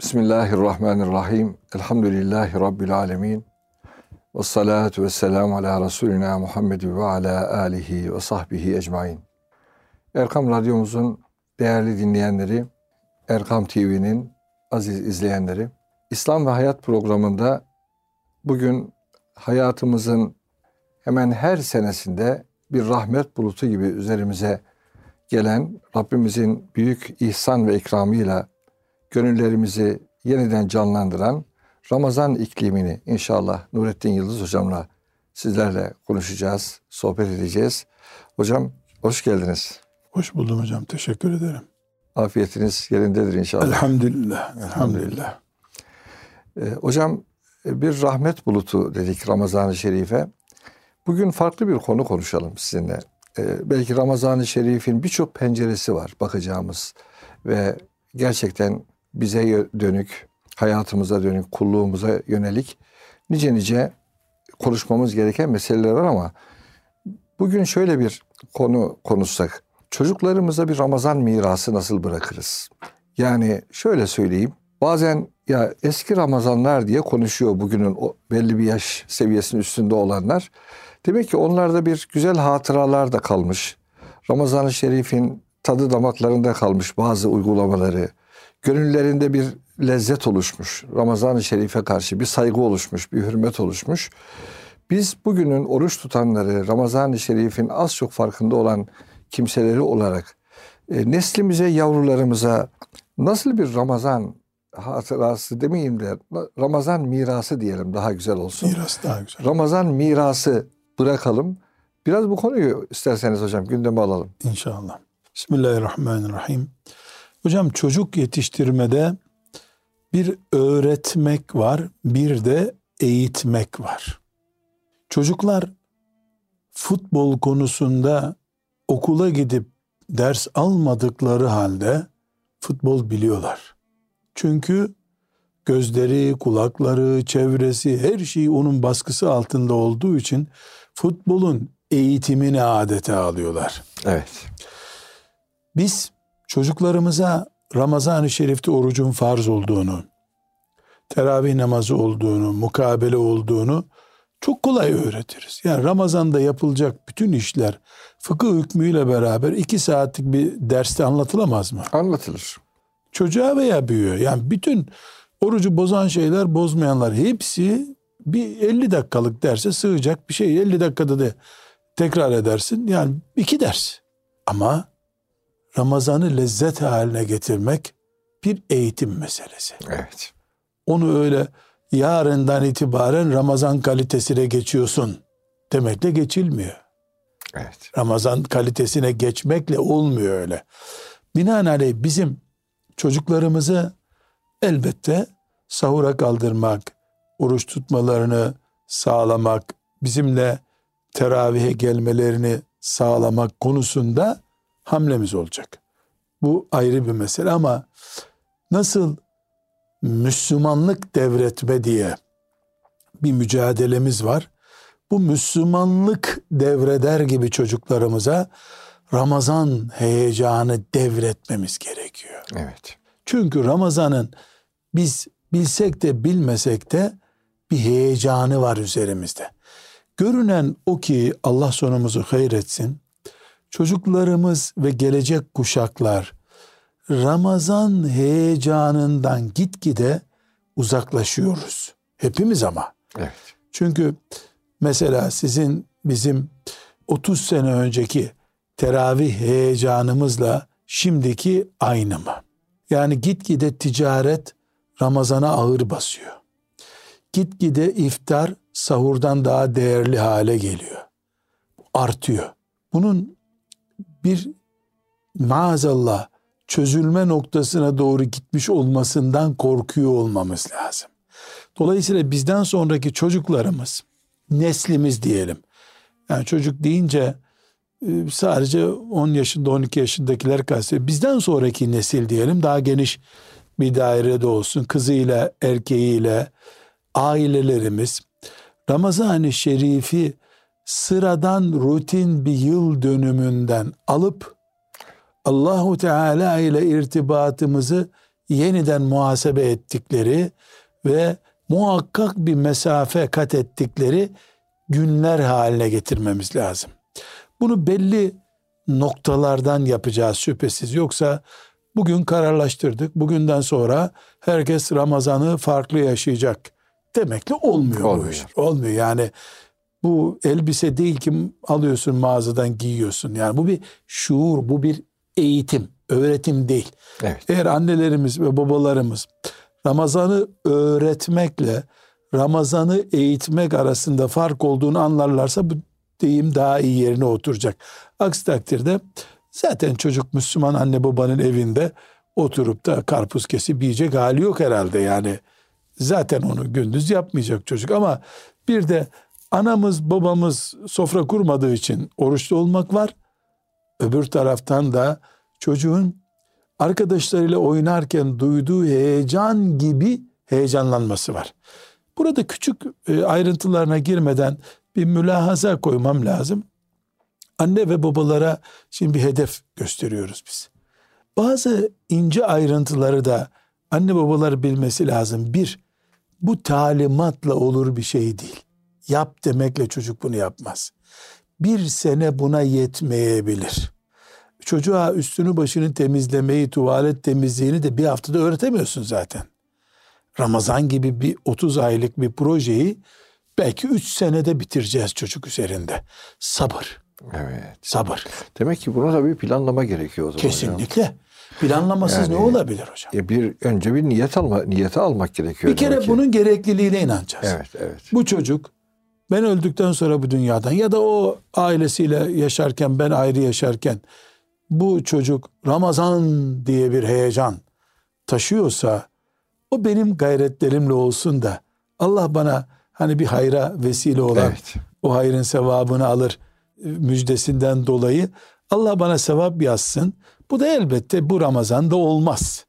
Bismillahirrahmanirrahim. Elhamdülillahi Rabbil alemin. Ve salatu ve selamu ala Resulina Muhammed ve ala alihi ve sahbihi ecmain. Erkam Radyomuzun değerli dinleyenleri, Erkam TV'nin aziz izleyenleri, İslam ve Hayat programında bugün hayatımızın hemen her senesinde bir rahmet bulutu gibi üzerimize gelen Rabbimizin büyük ihsan ve ikramıyla gönüllerimizi yeniden canlandıran Ramazan iklimini inşallah Nurettin Yıldız hocamla sizlerle konuşacağız, sohbet edeceğiz. Hocam hoş geldiniz. Hoş buldum hocam. Teşekkür ederim. Afiyetiniz yerindedir inşallah. Elhamdülillah. Elhamdülillah. Ee, hocam bir rahmet bulutu dedik Ramazan-ı Şerif'e. Bugün farklı bir konu konuşalım sizinle. Ee, belki Ramazan-ı Şerif'in birçok penceresi var bakacağımız ve gerçekten bize dönük, hayatımıza dönük, kulluğumuza yönelik nice nice konuşmamız gereken meseleler var ama bugün şöyle bir konu konuşsak. Çocuklarımıza bir Ramazan mirası nasıl bırakırız? Yani şöyle söyleyeyim. Bazen ya eski Ramazanlar diye konuşuyor bugünün o belli bir yaş seviyesinin üstünde olanlar. Demek ki onlarda bir güzel hatıralar da kalmış. Ramazan-ı Şerif'in tadı damaklarında kalmış bazı uygulamaları. Gönüllerinde bir lezzet oluşmuş. Ramazan-ı Şerif'e karşı bir saygı oluşmuş, bir hürmet oluşmuş. Biz bugünün oruç tutanları, Ramazan-ı Şerif'in az çok farkında olan kimseleri olarak e, neslimize, yavrularımıza nasıl bir Ramazan hatırası demeyeyim de Ramazan mirası diyelim daha güzel olsun. Miras daha güzel. Ramazan mirası bırakalım. Biraz bu konuyu isterseniz hocam gündeme alalım. İnşallah. Bismillahirrahmanirrahim. Hocam çocuk yetiştirmede bir öğretmek var, bir de eğitmek var. Çocuklar futbol konusunda okula gidip ders almadıkları halde futbol biliyorlar. Çünkü gözleri, kulakları, çevresi her şey onun baskısı altında olduğu için futbolun eğitimini adete alıyorlar. Evet. Biz çocuklarımıza Ramazan-ı Şerif'te orucun farz olduğunu, teravih namazı olduğunu, mukabele olduğunu çok kolay öğretiriz. Yani Ramazan'da yapılacak bütün işler fıkıh hükmüyle beraber iki saatlik bir derste anlatılamaz mı? Anlatılır. Çocuğa veya büyüyor. Yani bütün orucu bozan şeyler, bozmayanlar hepsi bir 50 dakikalık derse sığacak bir şey. 50 dakikada da tekrar edersin. Yani iki ders. Ama Ramazan'ı lezzet haline getirmek bir eğitim meselesi. Evet. Onu öyle yarından itibaren Ramazan kalitesine geçiyorsun demekle geçilmiyor. Evet. Ramazan kalitesine geçmekle olmuyor öyle. Binaenaleyh bizim çocuklarımızı elbette sahura kaldırmak, oruç tutmalarını sağlamak, bizimle teravihe gelmelerini sağlamak konusunda hamlemiz olacak. Bu ayrı bir mesele ama nasıl Müslümanlık devretme diye bir mücadelemiz var. Bu Müslümanlık devreder gibi çocuklarımıza Ramazan heyecanı devretmemiz gerekiyor. Evet. Çünkü Ramazan'ın biz bilsek de bilmesek de bir heyecanı var üzerimizde. Görünen o ki Allah sonumuzu hayretsin. Çocuklarımız ve gelecek kuşaklar Ramazan heyecanından gitgide uzaklaşıyoruz. Hepimiz ama. Evet. Çünkü mesela sizin bizim 30 sene önceki teravih heyecanımızla şimdiki aynı mı? Yani gitgide ticaret Ramazana ağır basıyor. Gitgide iftar sahurdan daha değerli hale geliyor. Artıyor. Bunun bir maazallah çözülme noktasına doğru gitmiş olmasından korkuyor olmamız lazım. Dolayısıyla bizden sonraki çocuklarımız, neslimiz diyelim. Yani çocuk deyince e, sadece 10 yaşında 12 yaşındakiler kastediyor. Bizden sonraki nesil diyelim daha geniş bir dairede olsun. Kızıyla, erkeğiyle, ailelerimiz Ramazan-ı Şerif'i sıradan rutin bir yıl dönümünden alıp Allahu Teala ile irtibatımızı yeniden muhasebe ettikleri ve muhakkak bir mesafe kat ettikleri günler haline getirmemiz lazım. Bunu belli noktalardan yapacağız şüphesiz. Yoksa bugün kararlaştırdık. Bugünden sonra herkes Ramazan'ı farklı yaşayacak demekle olmuyor, Olmuyor. bu iş. Olmuyor yani bu elbise değil ki alıyorsun mağazadan giyiyorsun. Yani bu bir şuur, bu bir eğitim, öğretim değil. Evet. Eğer annelerimiz ve babalarımız Ramazan'ı öğretmekle Ramazan'ı eğitmek arasında fark olduğunu anlarlarsa bu deyim daha iyi yerine oturacak. Aksi takdirde zaten çocuk Müslüman anne babanın evinde oturup da karpuz kesip yiyecek hali yok herhalde yani. Zaten onu gündüz yapmayacak çocuk ama bir de anamız babamız sofra kurmadığı için oruçlu olmak var. Öbür taraftan da çocuğun arkadaşlarıyla oynarken duyduğu heyecan gibi heyecanlanması var. Burada küçük e, ayrıntılarına girmeden bir mülahaza koymam lazım. Anne ve babalara şimdi bir hedef gösteriyoruz biz. Bazı ince ayrıntıları da anne babalar bilmesi lazım. Bir, bu talimatla olur bir şey değil. Yap demekle çocuk bunu yapmaz. Bir sene buna yetmeyebilir. Çocuğa üstünü başını temizlemeyi, tuvalet temizliğini de bir haftada öğretemiyorsun zaten. Ramazan gibi bir 30 aylık bir projeyi belki 3 senede bitireceğiz çocuk üzerinde. Sabır, Evet. sabır. Demek ki buna da bir planlama gerekiyor o zaman. hocam. Kesinlikle. Planlamasız ne Yani- olabilir hocam? Ya bir önce bir niyet alma niyeti almak gerekiyor. Bir kere ki. bunun gerekliliğine inanacağız. Evet, evet. Bu çocuk ben öldükten sonra bu dünyadan ya da o ailesiyle yaşarken ben ayrı yaşarken bu çocuk Ramazan diye bir heyecan taşıyorsa o benim gayretlerimle olsun da Allah bana hani bir hayra vesile olan Evet. o hayrın sevabını alır e, müjdesinden dolayı Allah bana sevap yazsın. Bu da elbette bu Ramazan'da olmaz.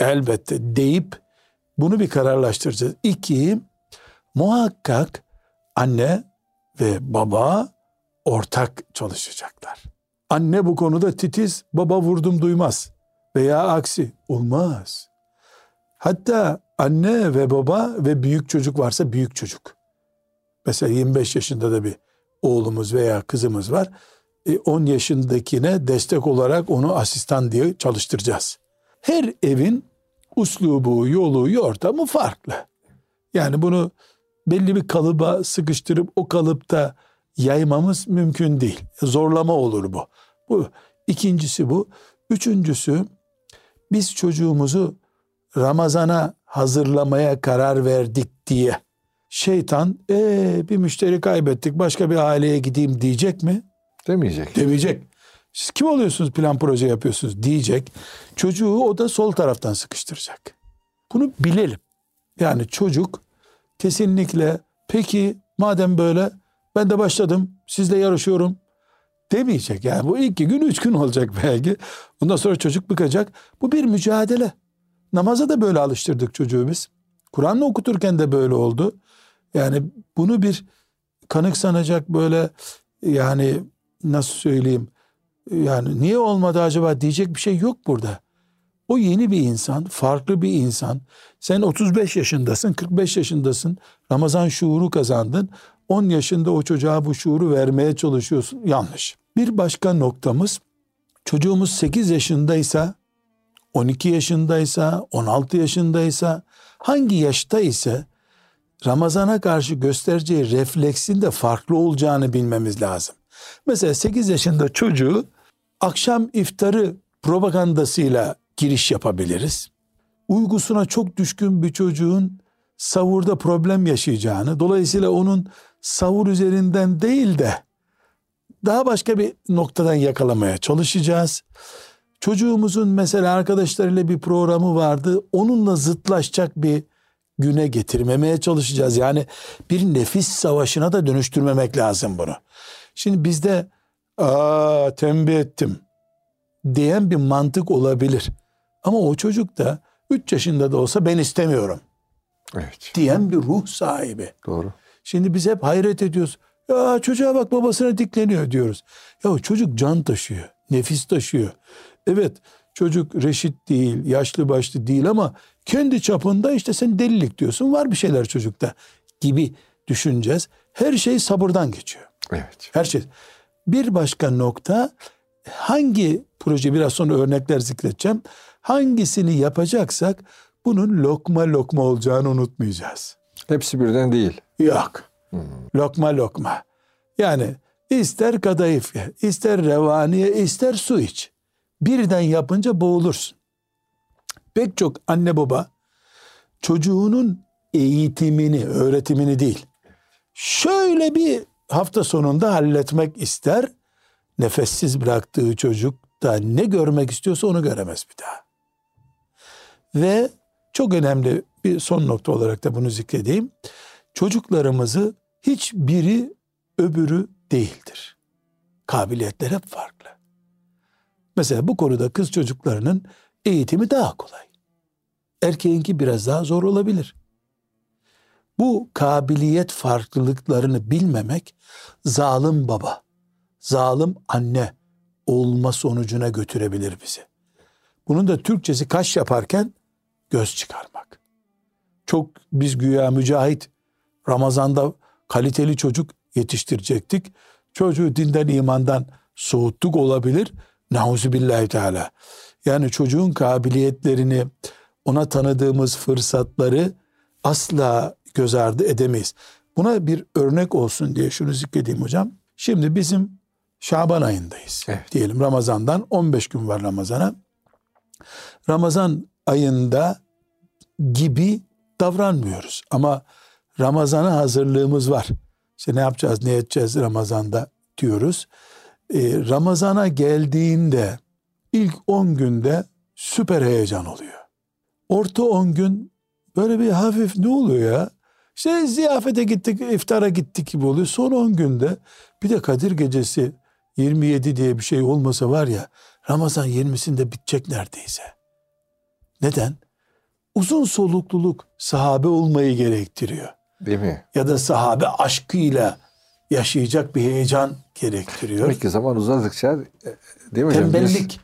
Elbette deyip bunu bir kararlaştıracağız. İki, muhakkak anne ve baba ortak çalışacaklar. Anne bu konuda titiz, baba vurdum duymaz veya aksi olmaz. Hatta anne ve baba ve büyük çocuk varsa büyük çocuk. Mesela 25 yaşında da bir oğlumuz veya kızımız var. E, 10 yaşındakine destek olarak onu asistan diye çalıştıracağız. Her evin uslubu, yolu, yortamı farklı. Yani bunu belli bir kalıba sıkıştırıp o kalıpta yaymamız mümkün değil. Zorlama olur bu. Bu ikincisi bu. Üçüncüsü biz çocuğumuzu Ramazana hazırlamaya karar verdik diye şeytan ee, bir müşteri kaybettik başka bir aileye gideyim diyecek mi? Demeyecek. Demeyecek. Siz kim oluyorsunuz plan proje yapıyorsunuz diyecek. Çocuğu o da sol taraftan sıkıştıracak. Bunu bilelim. Yani çocuk kesinlikle peki madem böyle ben de başladım sizle yarışıyorum demeyecek. Yani bu iki gün üç gün olacak belki. Ondan sonra çocuk bıkacak. Bu bir mücadele. Namaza da böyle alıştırdık çocuğu biz. Kur'an'ı okuturken de böyle oldu. Yani bunu bir kanıksanacak böyle yani nasıl söyleyeyim yani niye olmadı acaba diyecek bir şey yok burada. O yeni bir insan, farklı bir insan. Sen 35 yaşındasın, 45 yaşındasın. Ramazan şuuru kazandın. 10 yaşında o çocuğa bu şuuru vermeye çalışıyorsun. Yanlış. Bir başka noktamız çocuğumuz 8 yaşındaysa, 12 yaşındaysa, 16 yaşındaysa, hangi yaşta ise Ramazana karşı göstereceği refleksin de farklı olacağını bilmemiz lazım. Mesela 8 yaşında çocuğu akşam iftarı propagandasıyla giriş yapabiliriz. Uygusuna çok düşkün bir çocuğun savurda problem yaşayacağını, dolayısıyla onun savur üzerinden değil de daha başka bir noktadan yakalamaya çalışacağız. Çocuğumuzun mesela arkadaşlarıyla bir programı vardı. Onunla zıtlaşacak bir güne getirmemeye çalışacağız. Yani bir nefis savaşına da dönüştürmemek lazım bunu. Şimdi bizde aa tembih ettim diyen bir mantık olabilir. Ama o çocuk da 3 yaşında da olsa ben istemiyorum Evet. diyen bir ruh sahibi. Doğru. Şimdi biz hep hayret ediyoruz. Ya çocuğa bak babasına dikleniyor diyoruz. Ya çocuk can taşıyor, nefis taşıyor. Evet Çocuk reşit değil, yaşlı başlı değil ama kendi çapında işte sen delilik diyorsun. Var bir şeyler çocukta gibi düşüneceğiz. Her şey sabırdan geçiyor. Evet. Her şey. Bir başka nokta hangi proje biraz sonra örnekler zikredeceğim. Hangisini yapacaksak bunun lokma lokma olacağını unutmayacağız. Hepsi birden değil. Yok. Lokma lokma. Yani ister kadayıf ye, ister revaniye, ister su iç. Birden yapınca boğulursun. Pek çok anne baba çocuğunun eğitimini, öğretimini değil. Şöyle bir hafta sonunda halletmek ister. Nefessiz bıraktığı çocuk da ne görmek istiyorsa onu göremez bir daha. Ve çok önemli bir son nokta olarak da bunu zikredeyim. Çocuklarımızı hiçbiri öbürü değildir. Kabiliyetler hep farklı. Mesela bu konuda kız çocuklarının eğitimi daha kolay. Erkeğinki biraz daha zor olabilir. Bu kabiliyet farklılıklarını bilmemek zalim baba, zalim anne olma sonucuna götürebilir bizi. Bunun da Türkçesi kaş yaparken göz çıkarmak. Çok biz güya mücahit Ramazan'da kaliteli çocuk yetiştirecektik. Çocuğu dinden imandan soğuttuk olabilir. Nauzubillahi teala. Yani çocuğun kabiliyetlerini ona tanıdığımız fırsatları asla göz ardı edemeyiz. Buna bir örnek olsun diye şunu zikredeyim hocam. Şimdi bizim Şaban ayındayız. Evet. Diyelim Ramazan'dan 15 gün var Ramazan'a. Ramazan ayında gibi davranmıyoruz. Ama Ramazan'a hazırlığımız var. İşte ne yapacağız, ne edeceğiz Ramazan'da diyoruz. Ee, Ramazan'a geldiğinde ilk 10 günde süper heyecan oluyor. Orta 10 gün böyle bir hafif ne oluyor ya? İşte ziyafete gittik, iftara gittik gibi oluyor. Son 10 günde bir de Kadir Gecesi 27 diye bir şey olmasa var ya Ramazan 20'sinde bitecek neredeyse. Neden? Uzun solukluluk sahabe olmayı gerektiriyor. Değil mi? Ya da sahabe aşkıyla yaşayacak bir heyecan gerektiriyor. Demek ki zaman uzadıkça e, değil mi? Tembellik,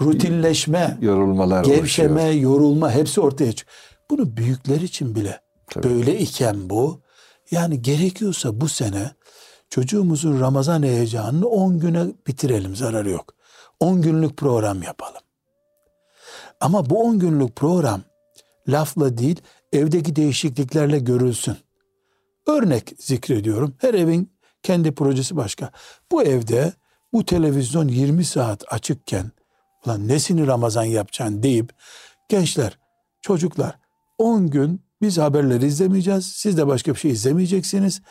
rutinleşme, yorulmalar gevşeme, oluşuyor. yorulma hepsi ortaya çıkıyor. Bunu büyükler için bile Tabii. böyle iken bu yani gerekiyorsa bu sene çocuğumuzun Ramazan heyecanını 10 güne bitirelim zararı yok. 10 günlük program yapalım. Ama bu 10 günlük program lafla değil evdeki değişikliklerle görülsün. Örnek zikrediyorum. Her evin kendi projesi başka. Bu evde bu televizyon 20 saat açıkken ulan nesini Ramazan yapacaksın deyip gençler, çocuklar 10 gün biz haberleri izlemeyeceğiz. Siz de başka bir şey izlemeyeceksiniz.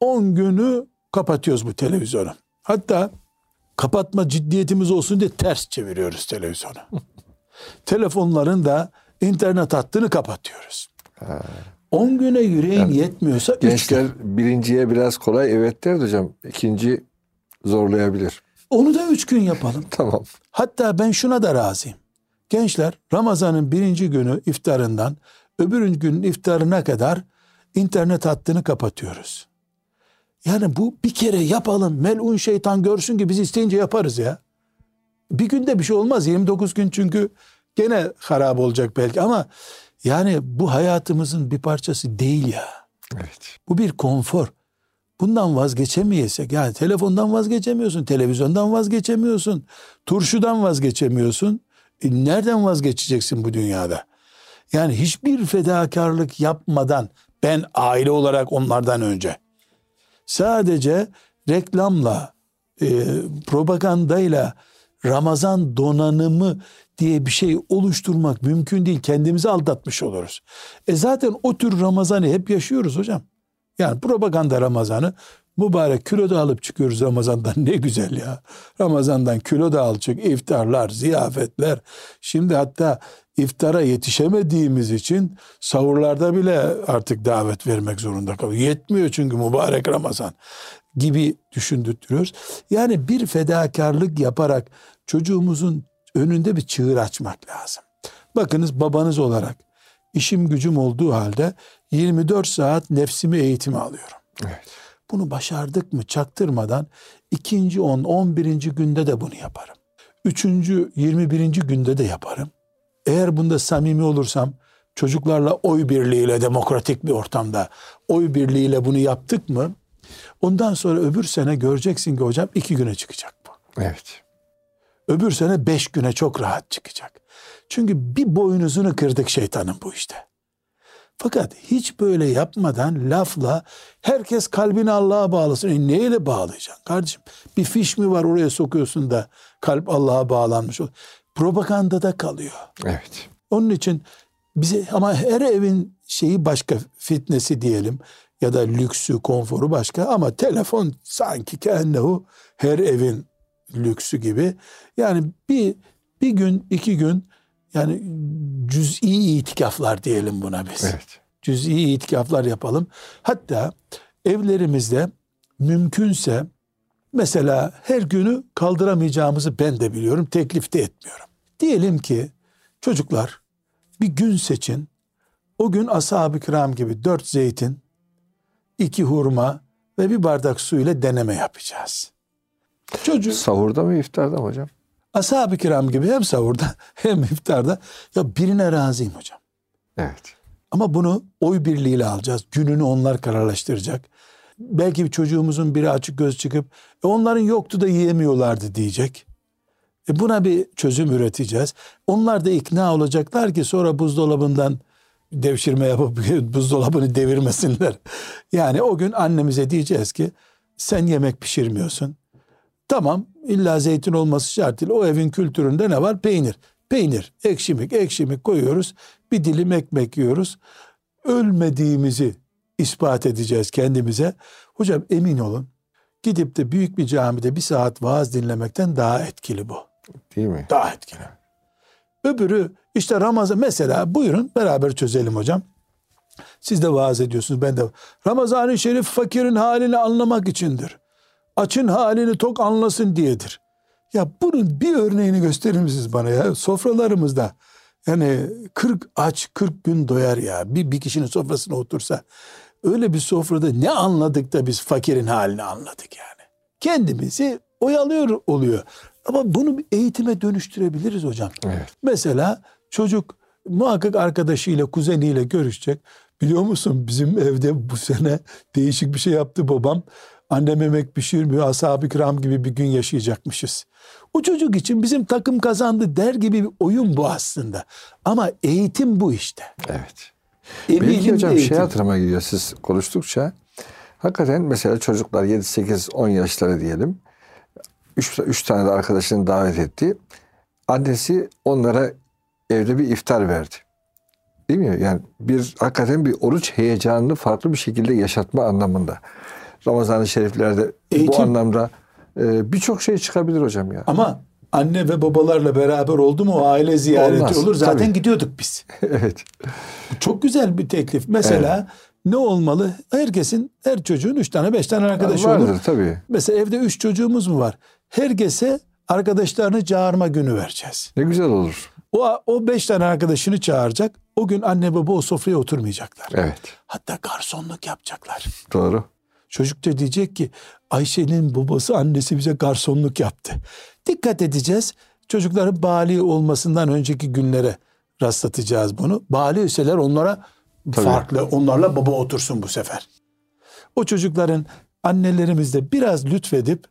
10 günü kapatıyoruz bu televizyonu. Hatta kapatma ciddiyetimiz olsun diye ters çeviriyoruz televizyonu. Telefonların da internet hattını kapatıyoruz. 10 güne yüreğin yetmiyorsa 3 gün. Gençler birinciye biraz kolay evet der de hocam. İkinci zorlayabilir. Onu da 3 gün yapalım. Tamam. Hatta ben şuna da razıyım. Gençler Ramazan'ın birinci günü iftarından öbür günün iftarına kadar internet hattını kapatıyoruz. Yani bu bir kere yapalım. Melun şeytan görsün ki biz isteyince yaparız ya. Bir günde bir şey olmaz. 29 gün çünkü gene harap olacak belki ama yani bu hayatımızın bir parçası değil ya. Evet. Bu bir konfor. Bundan vazgeçemeyesek yani telefondan vazgeçemiyorsun, televizyondan vazgeçemiyorsun, turşudan vazgeçemiyorsun. E nereden vazgeçeceksin bu dünyada? Yani hiçbir fedakarlık yapmadan ben aile olarak onlardan önce sadece reklamla, e, propagandayla Ramazan donanımı diye bir şey oluşturmak mümkün değil. Kendimizi aldatmış oluruz. E zaten o tür Ramazan'ı hep yaşıyoruz hocam. Yani propaganda Ramazan'ı mübarek kilo da alıp çıkıyoruz Ramazan'dan ne güzel ya. Ramazan'dan kilo da al çık iftarlar, ziyafetler. Şimdi hatta iftara yetişemediğimiz için sahurlarda bile artık davet vermek zorunda kalıyor. Yetmiyor çünkü mübarek Ramazan gibi düşündürtüyoruz. Yani bir fedakarlık yaparak çocuğumuzun önünde bir çığır açmak lazım. Bakınız babanız olarak işim gücüm olduğu halde 24 saat nefsimi eğitimi alıyorum. Evet. Bunu başardık mı çaktırmadan ikinci 10, 11. günde de bunu yaparım. üçüncü, 21. günde de yaparım. Eğer bunda samimi olursam çocuklarla oy birliğiyle demokratik bir ortamda oy birliğiyle bunu yaptık mı ondan sonra öbür sene göreceksin ki hocam iki güne çıkacak bu. Evet. Öbür sene beş güne çok rahat çıkacak. Çünkü bir boynuzunu kırdık şeytanın bu işte. Fakat hiç böyle yapmadan lafla herkes kalbini Allah'a bağlasın. E neyle bağlayacaksın kardeşim? Bir fiş mi var oraya sokuyorsun da kalp Allah'a bağlanmış olur. Propagandada kalıyor. Evet. Onun için bize ama her evin şeyi başka fitnesi diyelim ya da lüksü, konforu başka ama telefon sanki kendihu her evin lüksü gibi. Yani bir bir gün, iki gün yani cüz'i itikaflar diyelim buna biz. Evet. Cüz'i itikaflar yapalım. Hatta evlerimizde mümkünse mesela her günü kaldıramayacağımızı ben de biliyorum. Teklif de etmiyorum. Diyelim ki çocuklar bir gün seçin. O gün ashab-ı kiram gibi dört zeytin, iki hurma ve bir bardak su ile deneme yapacağız. Çocuk Sahurda mı iftarda mı hocam? ashab-ı kiram gibi hem sahurda hem iftarda ya birine razıyım hocam. Evet. Ama bunu oy birliğiyle alacağız. Gününü onlar kararlaştıracak. Belki bir çocuğumuzun biri açık göz çıkıp e onların yoktu da yiyemiyorlardı diyecek. E buna bir çözüm üreteceğiz. Onlar da ikna olacaklar ki sonra buzdolabından devşirme yapıp buzdolabını devirmesinler. Yani o gün annemize diyeceğiz ki sen yemek pişirmiyorsun. Tamam illa zeytin olması şart değil. O evin kültüründe ne var? Peynir. Peynir, ekşimik, ekşimik koyuyoruz. Bir dilim ekmek yiyoruz. Ölmediğimizi ispat edeceğiz kendimize. Hocam emin olun gidip de büyük bir camide bir saat vaaz dinlemekten daha etkili bu. Değil mi? Daha etkili. Öbürü işte Ramazan mesela buyurun beraber çözelim hocam. Siz de vaaz ediyorsunuz ben de. Ramazan-ı Şerif fakirin halini anlamak içindir. Açın halini tok anlasın diyedir. Ya bunun bir örneğini gösterir misiniz bana ya? Sofralarımızda yani 40 aç 40 gün doyar ya. Bir, bir kişinin sofrasına otursa öyle bir sofrada ne anladık da biz fakirin halini anladık yani. Kendimizi oyalıyor oluyor. Ama bunu bir eğitime dönüştürebiliriz hocam. Evet. Mesela çocuk muhakkak arkadaşıyla, kuzeniyle görüşecek. Biliyor musun bizim evde bu sene değişik bir şey yaptı babam. Annem yemek pişirmiyor, ashab-ı kiram gibi bir gün yaşayacakmışız. O çocuk için bizim takım kazandı der gibi bir oyun bu aslında. Ama eğitim bu işte. Evet. Eminim Belki hocam eğitim. şey hatırıma gidiyor siz konuştukça. Hakikaten mesela çocuklar 7, 8, 10 yaşları diyelim. 3, üç tane de arkadaşını davet etti. Annesi onlara evde bir iftar verdi. Değil mi? Yani bir hakikaten bir oruç heyecanını farklı bir şekilde yaşatma anlamında. Ramazan-ı Şeriflerde bu Eğitim. anlamda e, birçok şey çıkabilir hocam ya. Ama anne ve babalarla beraber oldu mu o aile ziyareti Olmaz, olur. Zaten tabii. gidiyorduk biz. evet. Çok güzel bir teklif. Mesela ne olmalı? Herkesin, her çocuğun üç tane, beş tane arkadaşı Vardır olur. tabii. Mesela evde üç çocuğumuz mu var? Herkese arkadaşlarını çağırma günü vereceğiz. Ne güzel olur. O, o beş tane arkadaşını çağıracak. O gün anne baba o sofraya oturmayacaklar. Evet. Hatta garsonluk yapacaklar. Doğru. Çocuk da diyecek ki Ayşe'nin babası annesi bize garsonluk yaptı. Dikkat edeceğiz. Çocukların bali olmasından önceki günlere rastlatacağız bunu. Bali üseler onlara Tabii. farklı. Onlarla baba otursun bu sefer. O çocukların annelerimiz de biraz lütfedip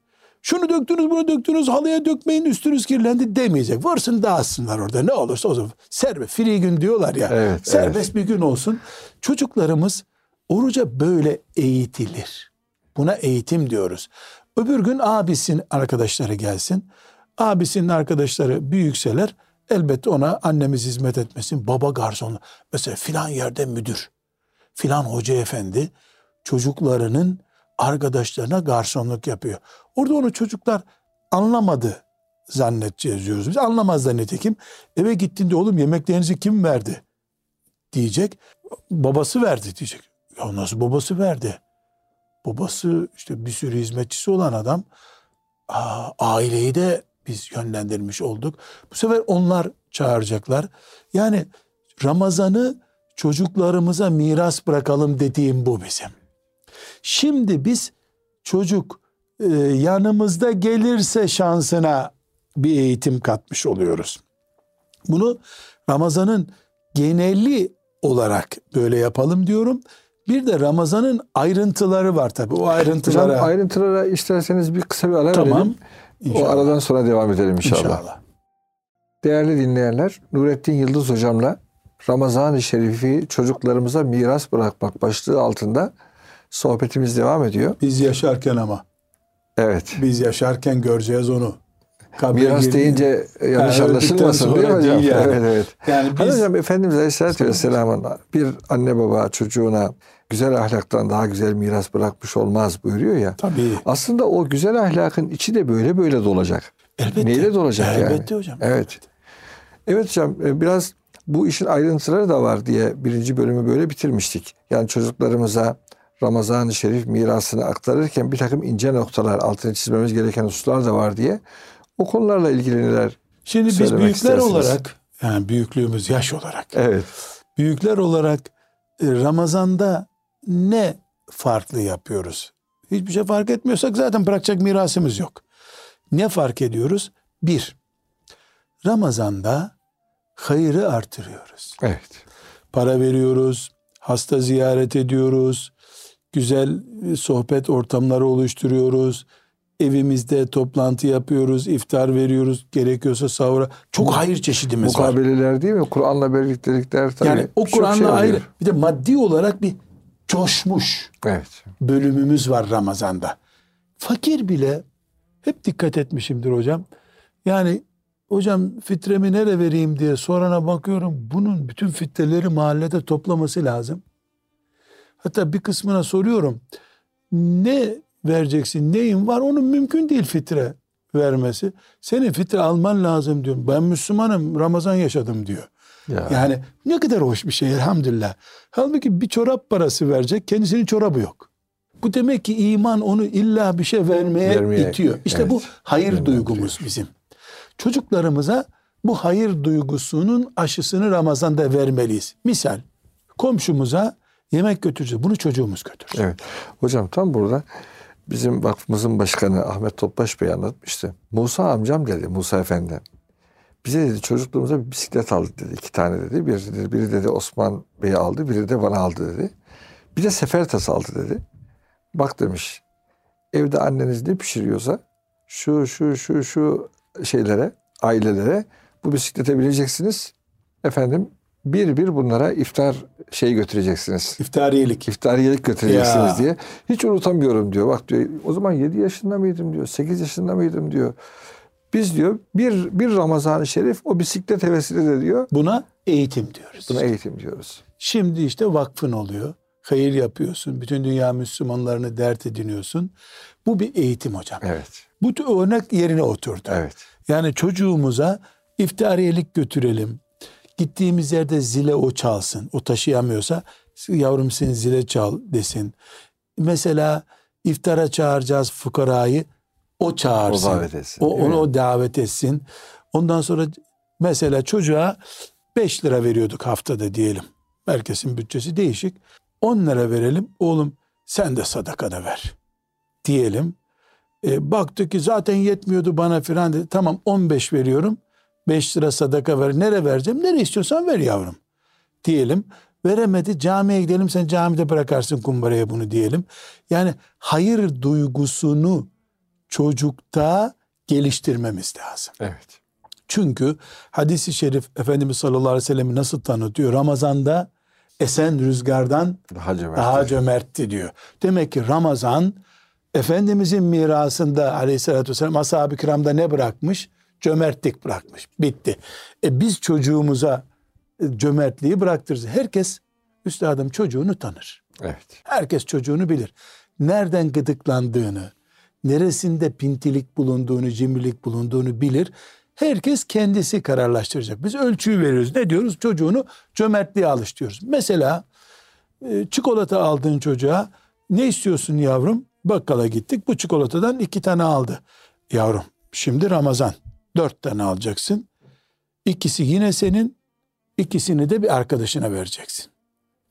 şunu döktünüz bunu döktünüz halıya dökmeyin üstünüz kirlendi demeyecek. Varsın dağıtsınlar orada ne olursa olsun. Serbest free gün diyorlar ya. Evet, serbest bir gün olsun. Çocuklarımız oruca böyle eğitilir. Buna eğitim diyoruz. Öbür gün abisin arkadaşları gelsin. Abisinin arkadaşları büyükseler elbette ona annemiz hizmet etmesin. Baba garson. Mesela filan yerde müdür. Filan hoca efendi çocuklarının arkadaşlarına garsonluk yapıyor. Orada onu çocuklar anlamadı zannedeceğiz diyoruz. Biz anlamazlar nitekim. Eve gittiğinde oğlum yemeklerinizi kim verdi? Diyecek. Babası verdi diyecek. Ya nasıl babası verdi? Babası işte bir sürü hizmetçisi olan adam. Aa, aileyi de biz yönlendirmiş olduk. Bu sefer onlar çağıracaklar. Yani Ramazan'ı çocuklarımıza miras bırakalım dediğim bu bizim. Şimdi biz çocuk e, yanımızda gelirse şansına bir eğitim katmış oluyoruz. Bunu Ramazan'ın geneli olarak böyle yapalım diyorum. Bir de Ramazan'ın ayrıntıları var tabii. O ayrıntılara Hocam ayrıntılara isterseniz bir kısa bir ara Tamam. verelim. İnşallah. O aradan sonra devam edelim inşallah. inşallah. Değerli dinleyenler, Nurettin Yıldız hocamla Ramazan-ı Şerif'i çocuklarımıza miras bırakmak başlığı altında sohbetimiz devam ediyor. Biz yaşarken ama Evet. biz yaşarken göreceğiz onu. Kabre Miras girdi- deyince yanlış Ha, anlaşılmasın değil mi hocam? değil yani. Evet evet. yani Hani biz hocam Efendimiz Aleyhisselatü Vesselam'ın bir anne baba çocuğuna güzel ahlaktan daha güzel miras bırakmış olmaz buyuruyor ya. tabii Aslında o güzel ahlakın içi de böyle böyle dolacak. elbette. Neyle dolacak yani? Elbette hocam. Evet. Evet hocam e, biraz bu işin ayrıntıları da var diye birinci bölümü böyle bitirmiştik. Yani çocuklarımıza Ramazan-ı Şerif mirasını aktarırken bir takım ince noktalar altını çizmemiz gereken hususlar da var diye o konularla ilgili neler? Şimdi biz büyükler istersiniz? olarak yani büyüklüğümüz yaş olarak Evet. büyükler olarak e, Ramazan'da ne farklı yapıyoruz? Hiçbir şey fark etmiyorsak zaten bırakacak mirasımız yok. Ne fark ediyoruz? Bir, Ramazan'da hayırı artırıyoruz. Evet. Para veriyoruz, hasta ziyaret ediyoruz, güzel e, sohbet ortamları oluşturuyoruz. Evimizde toplantı yapıyoruz, iftar veriyoruz, gerekiyorsa sahura. Çok hayır çeşidimiz var. Mukabeleler değil mi? Kur'an'la birliktelikler tabii. Yani o şey Kur'an'la oluyor. ayrı. Bir de maddi olarak bir coşmuş Evet. bölümümüz var Ramazan'da. Fakir bile hep dikkat etmişimdir hocam. Yani hocam fitremi nereye vereyim diye sorana bakıyorum. Bunun bütün fitreleri mahallede toplaması lazım. Hatta bir kısmına soruyorum. Ne vereceksin? Neyin var? Onun mümkün değil fitre vermesi. Senin fitre alman lazım diyorum. Ben Müslümanım Ramazan yaşadım diyor. Ya. Yani ne kadar hoş bir şey elhamdülillah. Halbuki bir çorap parası verecek kendisinin çorabı yok. Bu demek ki iman onu illa bir şey vermeye, Vermeye, itiyor. İşte evet, bu hayır yönlendiriyor. duygumuz bizim. Çocuklarımıza bu hayır duygusunun aşısını Ramazan'da vermeliyiz. Misal komşumuza yemek götüreceğiz. Bunu çocuğumuz götürsün. Evet. Hocam tam burada bizim vakfımızın başkanı Ahmet Topbaş Bey anlatmıştı. Musa amcam dedi, Musa Efendi. Bize dedi çocukluğumuza bir bisiklet aldı dedi. iki tane dedi. Biri dedi, biri dedi Osman Bey aldı, biri de bana aldı dedi. Bir de sefer tası aldı dedi. Bak demiş, evde anneniz ne pişiriyorsa şu şu şu şu şeylere, ailelere bu bisiklete bineceksiniz. Efendim bir bir bunlara iftar şey götüreceksiniz İftariyelik. iftariyelik götüreceksiniz Ya. diye. Hiç unutamıyorum diyor. Bak diyor o zaman 7 yaşında mıydım diyor. 8 yaşında mıydım diyor. Biz diyor bir bir Ramazan-ı Şerif o bisiklet hevesiyle de diyor. Buna eğitim diyoruz. Buna eğitim diyoruz. Şimdi işte vakfın oluyor. Hayır yapıyorsun. Bütün dünya Müslümanlarını dert ediniyorsun. Bu bir eğitim hocam. Evet. Bu örnek yerine oturdu. Evet. Yani çocuğumuza iftariyelik götürelim. Gittiğimiz yerde zile o çalsın. O taşıyamıyorsa yavrum sen zile çal desin. Mesela iftara çağıracağız fukarayı. O çağırsın. O davet etsin, O, onu o davet etsin. Ondan sonra mesela çocuğa 5 lira veriyorduk haftada diyelim. Herkesin bütçesi değişik. 10 lira verelim. Oğlum sen de sadakada ver. Diyelim. E, baktı ki zaten yetmiyordu bana filan dedi. Tamam 15 veriyorum. 5 lira sadaka ver. Nere vereceğim? Nereye istiyorsan ver yavrum. Diyelim. Veremedi camiye gidelim sen camide bırakarsın kumbaraya bunu diyelim. Yani hayır duygusunu çocukta geliştirmemiz lazım. Evet. Çünkü hadisi şerif Efendimiz sallallahu aleyhi ve sellem'i nasıl tanıtıyor? Ramazan'da esen rüzgardan Daha cömert. daha cömertti diyor. Demek ki Ramazan Efendimizin mirasında aleyhissalatü vesselam ashab-ı kiramda ne bırakmış? Cömertlik bırakmış. Bitti. E biz çocuğumuza e, cömertliği bıraktırırız. Herkes üstadım çocuğunu tanır. Evet. Herkes çocuğunu bilir. Nereden gıdıklandığını, neresinde pintilik bulunduğunu, cimrilik bulunduğunu bilir. Herkes kendisi kararlaştıracak. Biz ölçüyü veriyoruz. Ne diyoruz? Çocuğunu cömertliğe alıştırıyoruz. Mesela e, çikolata aldığın çocuğa ne istiyorsun yavrum? Bakkala gittik. Bu çikolatadan iki tane aldı. Yavrum şimdi Ramazan. Dört tane alacaksın. İkisi yine senin. ikisini de bir arkadaşına vereceksin.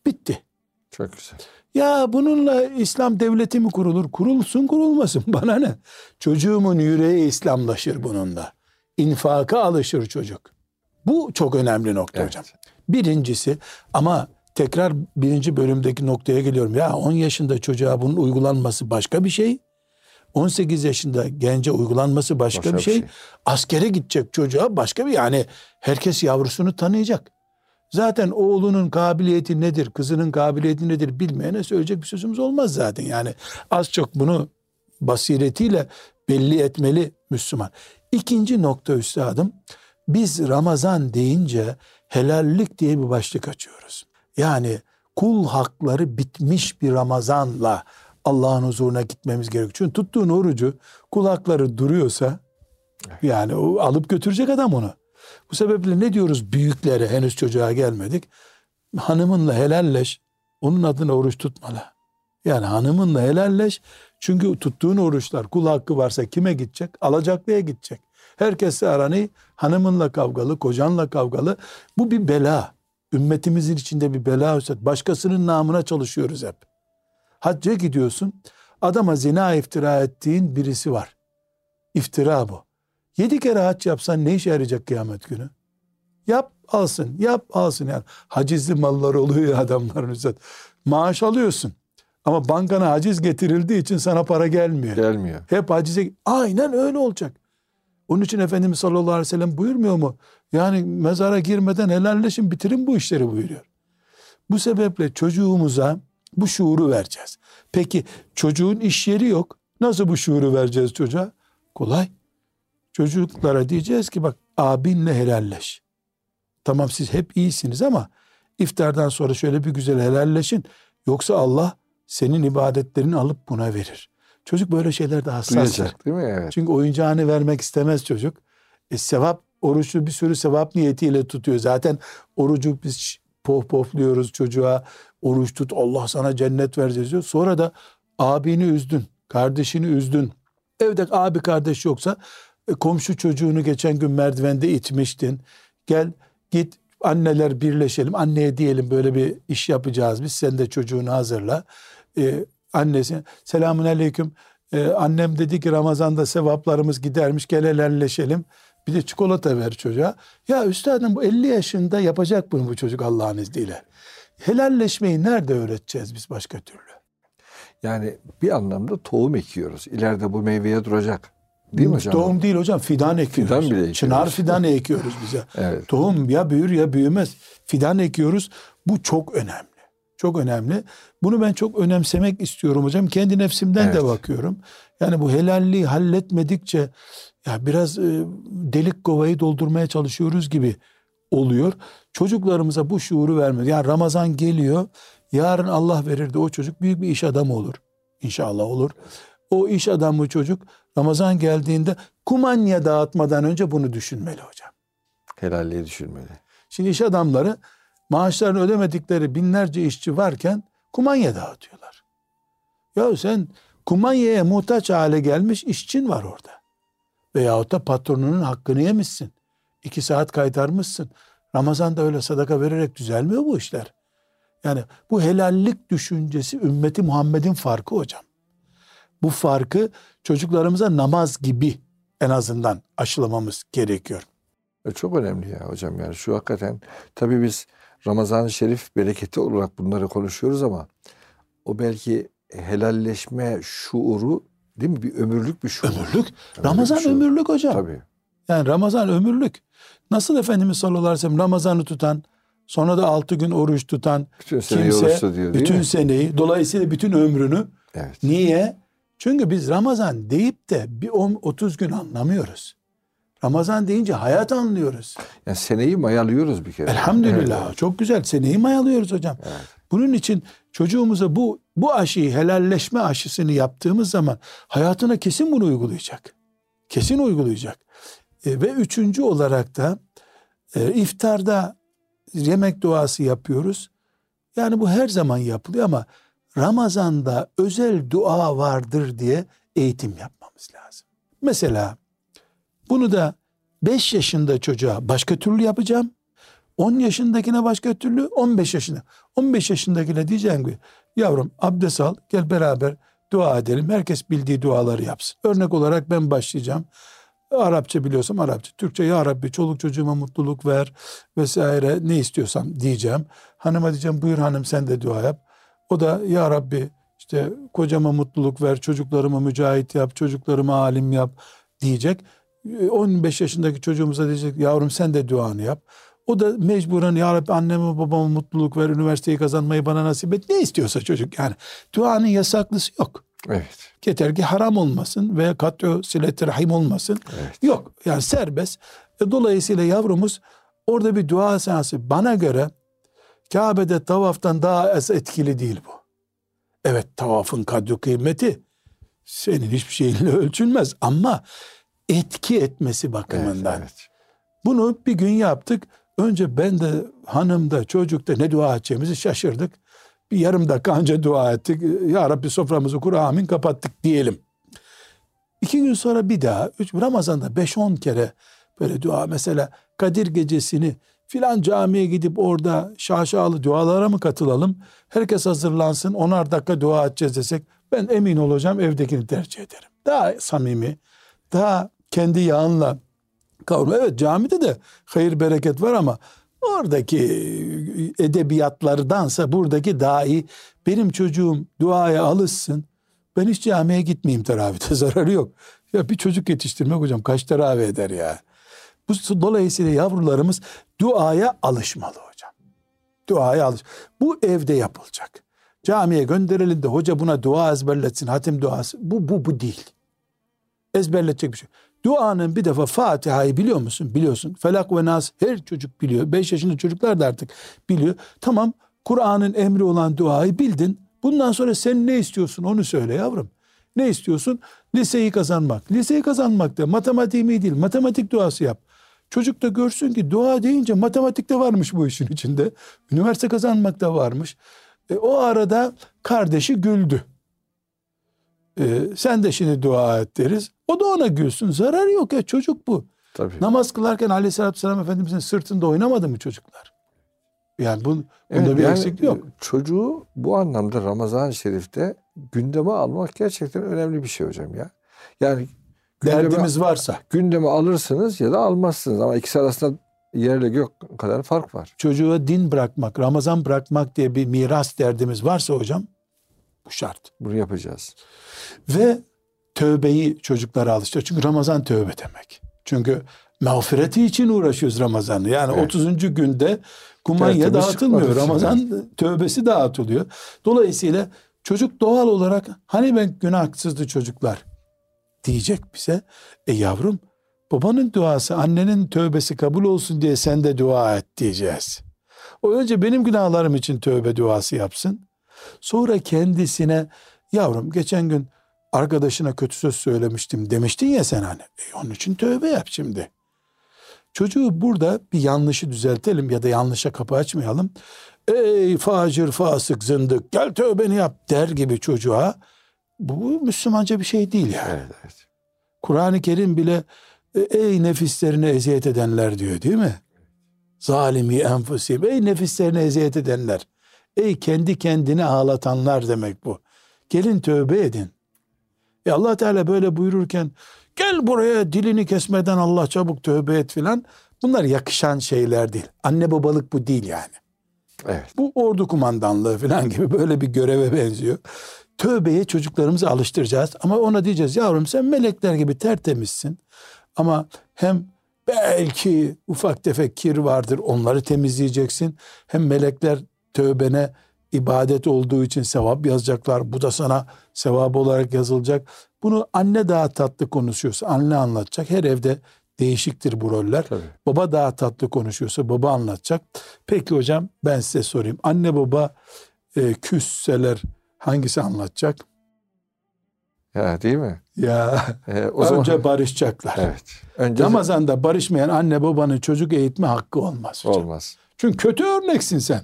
Bitti. Çok güzel. Ya bununla İslam devleti mi kurulur? Kurulsun kurulmasın bana ne? Çocuğumun yüreği İslamlaşır bununla. infaka alışır çocuk. Bu çok önemli nokta Evet. hocam. Birincisi ama tekrar birinci bölümdeki noktaya geliyorum. Ya 10 yaşında çocuğa bunun uygulanması başka bir şey. 18 yaşında gence uygulanması başka, Başka bir şey. şey. Askere gidecek çocuğa başka bir yani herkes yavrusunu tanıyacak. Zaten oğlunun kabiliyeti nedir, kızının kabiliyeti nedir bilmeyene söyleyecek bir sözümüz olmaz zaten. Yani az çok bunu basiretiyle belli etmeli Müslüman. İkinci nokta üstadım, biz Ramazan deyince helallik diye bir başlık açıyoruz. Yani kul hakları bitmiş bir Ramazanla Allah'ın huzuruna gitmemiz gerekiyor. Çünkü tuttuğun orucu kul hakları duruyorsa yani o alıp götürecek adam onu. Bu sebeple ne diyoruz büyüklere henüz çocuğa gelmedik. Hanımınla helalleş. Onun adına oruç tutmalı. Yani hanımınla helalleş. Çünkü tuttuğun oruçlar kul hakkı varsa kime gidecek? Alacaklıya gidecek. Herkesle aranı hanımınla kavgalı, kocanla kavgalı. Bu bir bela. Ümmetimizin içinde bir bela. Başkasının namına çalışıyoruz hep. Hacca gidiyorsun. Adama zina iftira ettiğin birisi var. İftira bu. Yedi kere hac yapsan ne işe yarayacak kıyamet günü? Yap alsın, yap alsın yani. Hacizli mallar oluyor ya adamların üstad. Maaş alıyorsun. Ama bankana haciz getirildiği için sana para gelmiyor. Gelmiyor. Hep hacize aynen öyle olacak. Onun için Efendimiz sallallahu aleyhi ve sellem buyurmuyor mu? Yani mezara girmeden helalleşin bitirin bu işleri buyuruyor. Bu sebeple çocuğumuza bu şuuru vereceğiz. Peki çocuğun iş yeri yok. Nasıl bu şuuru vereceğiz çocuğa? Kolay. Çocuklara diyeceğiz ki bak abinle helalleş. Tamam siz hep iyisiniz ama iftardan sonra şöyle bir güzel helalleşin. Yoksa Allah senin ibadetlerini alıp buna verir. Çocuk böyle şeylerde hassastır. Duyacak değil mi? Evet. Çünkü oyuncağını vermek istemez çocuk. E sevap, oruçlu bir sürü sevap niyetiyle tutuyor. Zaten orucu biz pof pofluyoruz çocuğa. Oruç tut Allah sana cennet vereceğiz diyor. Sonra da abini üzdün, kardeşini üzdün. Evde abi kardeş yoksa e, komşu çocuğunu geçen gün merdivende itmiştin. Gel git anneler birleşelim. Anneye diyelim böyle bir iş yapacağız biz. Sen de çocuğunu hazırla. Ee, annesi selamun aleyküm. Ee, annem dedi ki Ramazan'da sevaplarımız gidermiş gel helalleşelim. Bir de çikolata ver çocuğa. Ya üstadım bu 50 yaşında yapacak bunu bu çocuk Allah'ın izniyle. Helalleşmeyi nerede öğreteceğiz biz başka türlü? Yani bir anlamda tohum ekiyoruz. İleride bu meyveye duracak. Değil mi hocam? Tohum değil hocam fidan ekiyoruz. Fidan bile ekiyoruz. Çınar fidanı ekiyoruz bize. Evet. Tohum ya büyür ya büyümez. Fidan ekiyoruz. Bu çok önemli. Çok önemli. Bunu ben çok önemsemek istiyorum hocam. Kendi nefsimden de Evet. bakıyorum. Yani bu helalliği halletmedikçe ya biraz e, delik kovayı doldurmaya çalışıyoruz gibi oluyor. Çocuklarımıza bu şuuru vermiyor. Yani Ramazan geliyor. Yarın Allah verir de o çocuk büyük bir iş adamı olur. İnşallah olur. O iş adamı çocuk Ramazan geldiğinde kumanya dağıtmadan önce bunu düşünmeli hocam. Helalliği düşünmeli. Şimdi iş adamları maaşlarını ödemedikleri binlerce işçi varken kumanya dağıtıyorlar. Ya sen kumanyaya muhtaç hale gelmiş işçin var orada. Veyahut da patronunun hakkını yemişsin. İki saat kaytarmışsın. Ramazan'da öyle sadaka vererek düzelmiyor bu işler. Yani bu helallik düşüncesi ümmeti Muhammed'in farkı hocam. Bu farkı çocuklarımıza namaz gibi en azından aşılamamız gerekiyor. E, Çok önemli ya hocam yani şu hakikaten tabii biz Ramazan-ı Şerif bereketi olarak bunları konuşuyoruz ama o belki helalleşme şuuru değil mi? Bir ömürlük bir şuur. Ömürlük. bir Ramazan şuur. ömürlük hocam. Tabii. Yani Ramazan ömürlük. Nasıl Efendimiz sallallahu aleyhi ve sellem Ramazan'ı tutan, sonra da altı gün oruç tutan Bütün seneyi kimse diyor bütün mi? seneyi, dolayısıyla bütün ömrünü Evet. niye? Çünkü biz Ramazan deyip de bir 10 30 gün anlamıyoruz. Ramazan deyince hayat anlıyoruz. Yani seneyi mayalıyoruz bir kere. Elhamdülillah. Evet. Çok güzel. Seneyi mayalıyoruz hocam. Bunun için çocuğumuza bu bu aşıyı helalleşme aşısını yaptığımız zaman hayatına kesin bunu uygulayacak. Kesin uygulayacak. E, ve üçüncü olarak da e, iftarda yemek duası yapıyoruz. Yani bu her zaman yapılıyor ama Ramazan'da özel dua vardır diye eğitim yapmamız lazım. Mesela bunu da 5 yaşında çocuğa başka türlü yapacağım. 10 yaşındakine başka türlü 15 yaşında. 15 yaşındakine diyeceğim ki yavrum abdest al gel beraber dua edelim. Herkes bildiği duaları yapsın. Örnek olarak ben başlayacağım. Arapça biliyorsam Arapça, Türkçe ya Rabbi çoluk çocuğuma mutluluk ver vesaire ne istiyorsam diyeceğim. Hanıma diyeceğim buyur hanım sen de dua yap. O da ya Rabbi işte kocama mutluluk ver, çocuklarımı mücahit yap, çocuklarımı alim yap diyecek. 15 yaşındaki çocuğumuza diyecek yavrum sen de duanı yap. O da mecburen ya Rabbi anneme babama mutluluk ver, üniversiteyi kazanmayı bana nasip et. Ne istiyorsa çocuk yani. Duanın yasaklısı yok. Evet. Yeter ki haram olmasın veya katyo silet rahim olmasın. Evet. Yok yani serbest. E, Dolayısıyla yavrumuz orada bir dua seansı bana göre Kabe'de tavaftan daha az etkili değil bu. Evet tavafın kadri kıymeti senin hiçbir şeyinle ölçülmez ama etki etmesi Evet, bakımından. evet. Bunu bir gün yaptık. Önce ben de hanım da çocuk da ne dua edeceğimizi şaşırdık. Bir yarım dakika önce dua ettik. Ya Rabbi soframızı kur amin kapattık diyelim. İki gün sonra bir daha üç, Ramazan'da 5-10 kere böyle dua mesela Kadir gecesini filan camiye gidip orada şaşalı dualara mı katılalım? Herkes hazırlansın onar dakika dua edeceğiz desek ben emin olacağım evdekini tercih ederim. Daha samimi, daha kendi yağınla kavurma. Evet camide de hayır bereket var ama oradaki edebiyatlardansa buradaki daha iyi. Benim çocuğum duaya alışsın. Ben hiç camiye gitmeyeyim teravihte zararı yok. Ya bir çocuk yetiştirmek hocam kaç teravih eder ya. Bu dolayısıyla yavrularımız duaya alışmalı hocam. Duaya alış. Bu evde yapılacak. Camiye gönderelim de hoca buna dua ezberletsin, hatim duası. Bu bu bu değil. Ezberletecek bir şey. Duanın bir defa Fatiha'yı biliyor musun? Biliyorsun. Felak ve Nas her çocuk biliyor. 5 yaşında çocuklar da artık biliyor. Tamam Kur'an'ın emri olan duayı bildin. Bundan sonra sen ne istiyorsun onu söyle yavrum. Ne istiyorsun? Liseyi kazanmak. Liseyi kazanmak da matematiği değil. Matematik duası yap. Çocuk da görsün ki dua deyince matematik de varmış bu işin içinde. Üniversite kazanmak da varmış. E, o arada kardeşi güldü. E, sen de şimdi dua et deriz. O da ona gülsün. Zararı yok ya çocuk bu. Tabii. Namaz kılarken aleyhissalatü vesselam Efendimizin sırtında oynamadı mı çocuklar? Yani bu, bunda Evet, bir yani eksiklik yok. Çocuğu bu anlamda Ramazan-ı Şerif'te gündeme almak gerçekten önemli bir şey hocam ya. Yani gündeme, Derdimiz varsa. gündeme alırsınız ya da almazsınız ama ikisi arasında yerle gök kadar fark var. Çocuğa din bırakmak, Ramazan bırakmak diye bir miras derdimiz varsa hocam bu şart. Bunu yapacağız. Ve tövbeyi çocuklara alıştır. Çünkü Ramazan tövbe demek. Çünkü mağfireti için uğraşıyoruz Ramazan'ı. Yani Evet. 30. günde kumanya Tertemiz dağıtılmıyor. çıkmak için, Ramazan tövbesi dağıtılıyor. Dolayısıyla çocuk doğal olarak hani ben günahsızdı çocuklar diyecek bize. E yavrum babanın duası annenin tövbesi kabul olsun diye sen de dua et diyeceğiz. O önce benim günahlarım için tövbe duası yapsın. Sonra kendisine yavrum geçen gün arkadaşına kötü söz söylemiştim demiştin ya sen hani. E onun için tövbe yap şimdi. Çocuğu burada bir yanlışı düzeltelim ya da yanlışa kapı açmayalım. Ey facir fasık zındık gel tövbeni yap der gibi çocuğa. Bu, Müslümanca bir şey değil yani. Evet, evet. Kur'an-ı Kerim bile e, ey nefislerine eziyet edenler diyor değil mi? Zalimi enfusim. Ey nefislerine eziyet edenler. Ey kendi kendini ağlatanlar demek bu. Gelin tövbe edin. E allah Teala böyle buyururken gel buraya dilini kesmeden Allah çabuk tövbe et filan. Bunlar yakışan şeyler değil. Anne babalık bu değil yani. Evet. Bu ordu kumandanlığı falan gibi böyle bir göreve benziyor. Tövbeye çocuklarımızı alıştıracağız ama ona diyeceğiz yavrum sen melekler gibi tertemizsin. Ama hem belki ufak tefek kir vardır onları temizleyeceksin. Hem melekler tövbene ibadet olduğu için sevap yazacaklar. Bu da sana sevap olarak yazılacak. Bunu anne daha tatlı konuşuyorsa anne anlatacak. Her evde değişiktir bu roller. Tabii. Baba daha tatlı konuşuyorsa baba anlatacak. Peki hocam ben size sorayım. Anne baba e, küsseler hangisi anlatacak? Ya değil mi? Ya Ee, o zaman önce barışacaklar. evet. Önce Ramazan'da barışmayan anne babanın çocuk eğitme hakkı olmaz. hocam. olmaz. Çünkü kötü örneksin sen.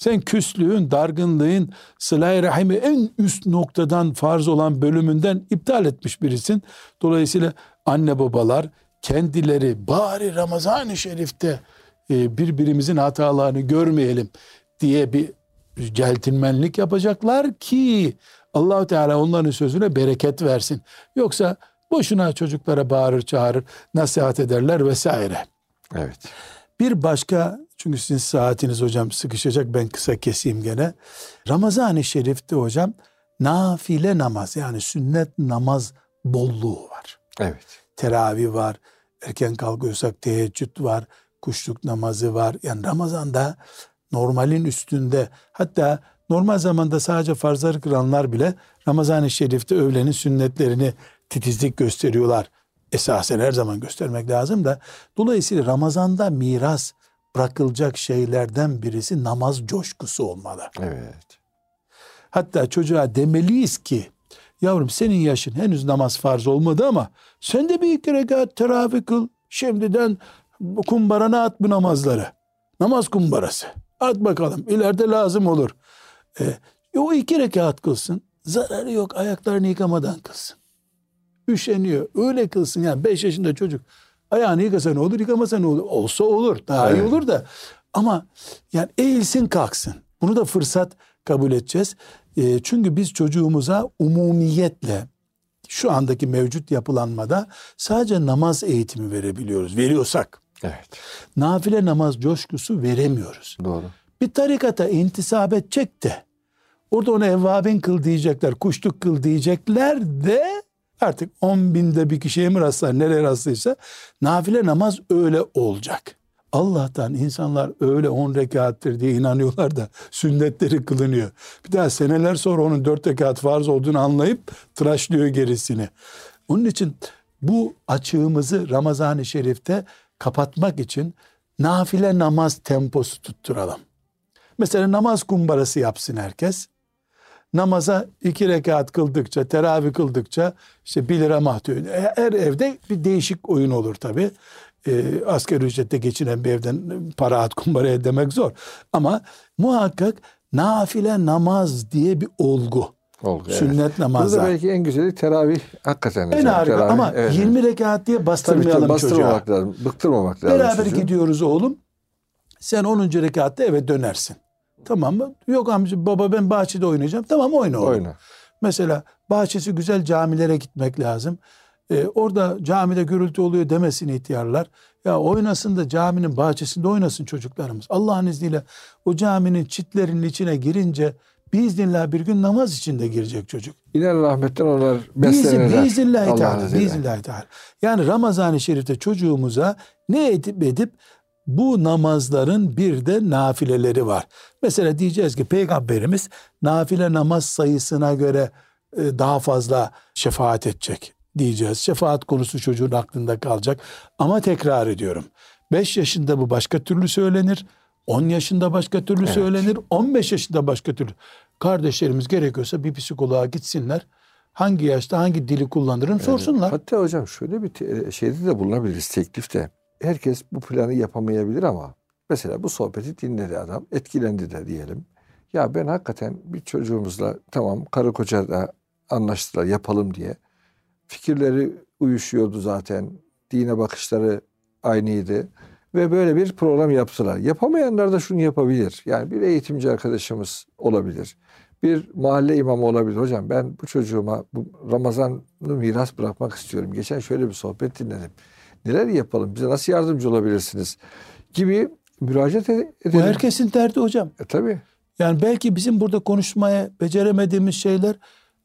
Sen küslüğün, dargınlığın, sıla-i rahimi en üst noktadan farz olan bölümünden iptal etmiş birisin. Dolayısıyla anne babalar kendileri bari Ramazan-ı Şerif'te e, birbirimizin hatalarını görmeyelim diye bir celtinmenlik yapacaklar ki Allahu Teala onların sözüne bereket versin. Yoksa Boşuna çocuklara bağırır çağırır, nasihat ederler vesaire. Evet. Bir başka çünkü sizin saatiniz hocam sıkışacak ben kısa keseyim gene. Ramazan-ı Şerif'te hocam nafile namaz yani sünnet namaz bolluğu var. Evet. Teravih var, erken kalkıyorsak teheccüd var, kuşluk namazı var. Yani Ramazan'da normalin üstünde hatta normal zamanda sadece farzları kılanlar bile Ramazan-ı Şerif'te öğlenin sünnetlerini titizlik gösteriyorlar. Esasen her zaman göstermek lazım da. Dolayısıyla Ramazan'da miras bırakılacak şeylerden birisi namaz coşkusu olmalı. Evet. Hatta çocuğa demeliyiz ki yavrum senin yaşın henüz namaz farz olmadı ama sen de bir iki rekat teravih kıl. Şimdiden kumbarana at bu namazları. Namaz kumbarası. At bakalım ileride lazım olur. E, o iki rekat kılsın. Zararı yok ayaklarını yıkamadan kılsın. Üşeniyor. Öyle kılsın yani beş yaşında çocuk. Ayağını yıkasa ne olur yıkamasa ne olur. Olsa olur daha iyi Evet. olur da. Ama yani eğilsin kalksın. Bunu da fırsat kabul edeceğiz. E, çünkü biz çocuğumuza umumiyetle şu andaki mevcut yapılanmada sadece namaz eğitimi verebiliyoruz. Veriyorsak. Evet. Nafile namaz coşkusu veremiyoruz. Doğru. Bir tarikata intisap edecek de orada ona evvabin kıl diyecekler, kuşluk kıl diyecekler de artık on binde bir kişiye mi rastlar, nereye rastlıysa nafile namaz öyle olacak. Allah'tan insanlar öyle on rekattir diye inanıyorlar da sünnetleri kılınıyor. Bir daha seneler sonra onun dört rekat farz olduğunu anlayıp tıraşlıyor gerisini. Onun için bu açığımızı Ramazan-ı Şerif'te kapatmak için nafile namaz temposu tutturalım. Mesela namaz kumbarası yapsın herkes. Namaza iki rekat kıldıkça, teravih kıldıkça işte bir lira mahtu. Her evde bir değişik oyun olur tabi. Ee, asgari ücrette geçinen bir evden para at kumbaraya demek zor. Ama muhakkak nafile namaz diye bir olgu. Oldu. evet. Sünnet Burada belki en güzeli teravih hakikaten. En harika teravih. ama Evet, 20 rekat diye Tabii bastırmayalım çocuğa. bastırmamak lazım. Bıktırmamak lazım. Beraber çocuğu. gidiyoruz oğlum. Sen 10. rekatta eve dönersin. Tamam mı? Yok amca baba ben bahçede oynayacağım. Tamam oyna oğlum. Oyna. Mesela bahçesi güzel camilere gitmek lazım. Ee, orada camide gürültü oluyor demesin ihtiyarlar. Ya oynasın da caminin bahçesinde oynasın çocuklarımız. Allah'ın izniyle o caminin çitlerinin içine girince biiznillah bir gün namaz içinde girecek çocuk. İner rahmetten onlar beslenirler. İzniyle. Biiznillahü Teala. Yani Ramazan-ı Şerif'te çocuğumuza ne edip edip bu namazların bir de nafileleri var. Mesela diyeceğiz ki peygamberimiz nafile namaz sayısına göre e, daha fazla şefaat edecek diyeceğiz. Şefaat konusu çocuğun aklında kalacak. Ama tekrar ediyorum. 5 yaşında bu başka türlü söylenir. 10 yaşında başka türlü Evet. söylenir. 15 yaşında başka türlü. Kardeşlerimiz gerekiyorsa bir psikoloğa gitsinler. Hangi yaşta hangi dili kullanırım sorsunlar. Hatta hocam şöyle bir te- şeyde de bulunabiliriz teklifte. Herkes bu planı yapamayabilir ama mesela bu sohbeti dinledi adam, etkilendi de diyelim. Ya ben hakikaten bir çocuğumuzla tamam karı koca da anlaştılar yapalım diye. Fikirleri uyuşuyordu zaten. Dine bakışları aynıydı. Ve böyle bir program yaptılar. Yapamayanlar da şunu yapabilir. Yani bir eğitimci arkadaşımız olabilir. Bir mahalle imamı olabilir. Hocam ben bu çocuğuma bu Ramazan'ı miras bırakmak istiyorum. Geçen şöyle bir sohbet dinledim. Neler yapalım? Bize nasıl yardımcı olabilirsiniz? Gibi müracaat ed- Bu edelim. herkesin derdi hocam. E, tabii. Yani belki bizim burada konuşmaya beceremediğimiz şeyler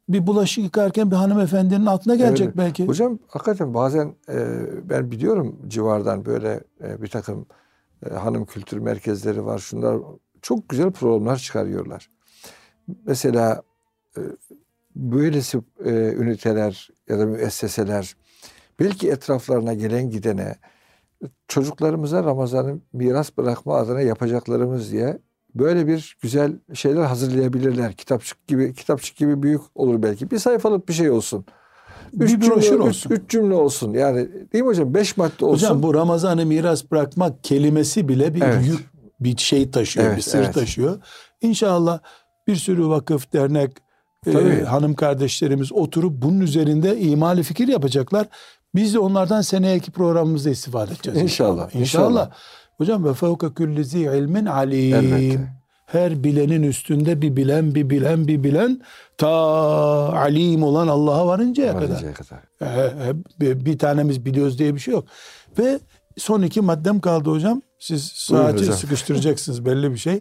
bir bulaşık yıkarken bir hanımefendinin aklına gelecek Evet. belki. Hocam hakikaten bazen e, ben biliyorum civardan böyle e, bir takım e, hanım kültür merkezleri var. Şunlar çok güzel programlar çıkarıyorlar. Mesela e, böylesi e, üniteler ya da müesseseler belki etraflarına gelen gidene çocuklarımıza Ramazan'ı miras bırakma adına yapacaklarımız diye böyle bir güzel şeyler hazırlayabilirler. Kitapçık gibi kitapçık gibi büyük olur belki. Bir sayfalık bir şey olsun. Üç Bir broşür cümle, üç- olsun. Üç, cümle olsun. Yani değil mi hocam? Beş madde olsun. Hocam bu Ramazan'ı miras bırakmak kelimesi bile bir Evet. yük, bir şey taşıyor, Evet, bir sır evet. taşıyor. İnşallah bir sürü vakıf, dernek, e, hanım kardeşlerimiz oturup bunun üzerinde imali fikir yapacaklar. Biz de onlardan seneyeki programımızda istifade edeceğiz. İnşallah, İnşallah. inşallah. Hocam ve fevke külli zi ilmin alim. Elbette. Her bilenin üstünde bir bilen, bir bilen, bir bilen ta alim olan Allah'a varıncaya kadar. Varıncaya kadar. Ee, bir, tanemiz biliyoruz diye bir şey yok. Ve son iki maddem kaldı hocam. Siz saati hocam. sıkıştıracaksınız belli bir şey.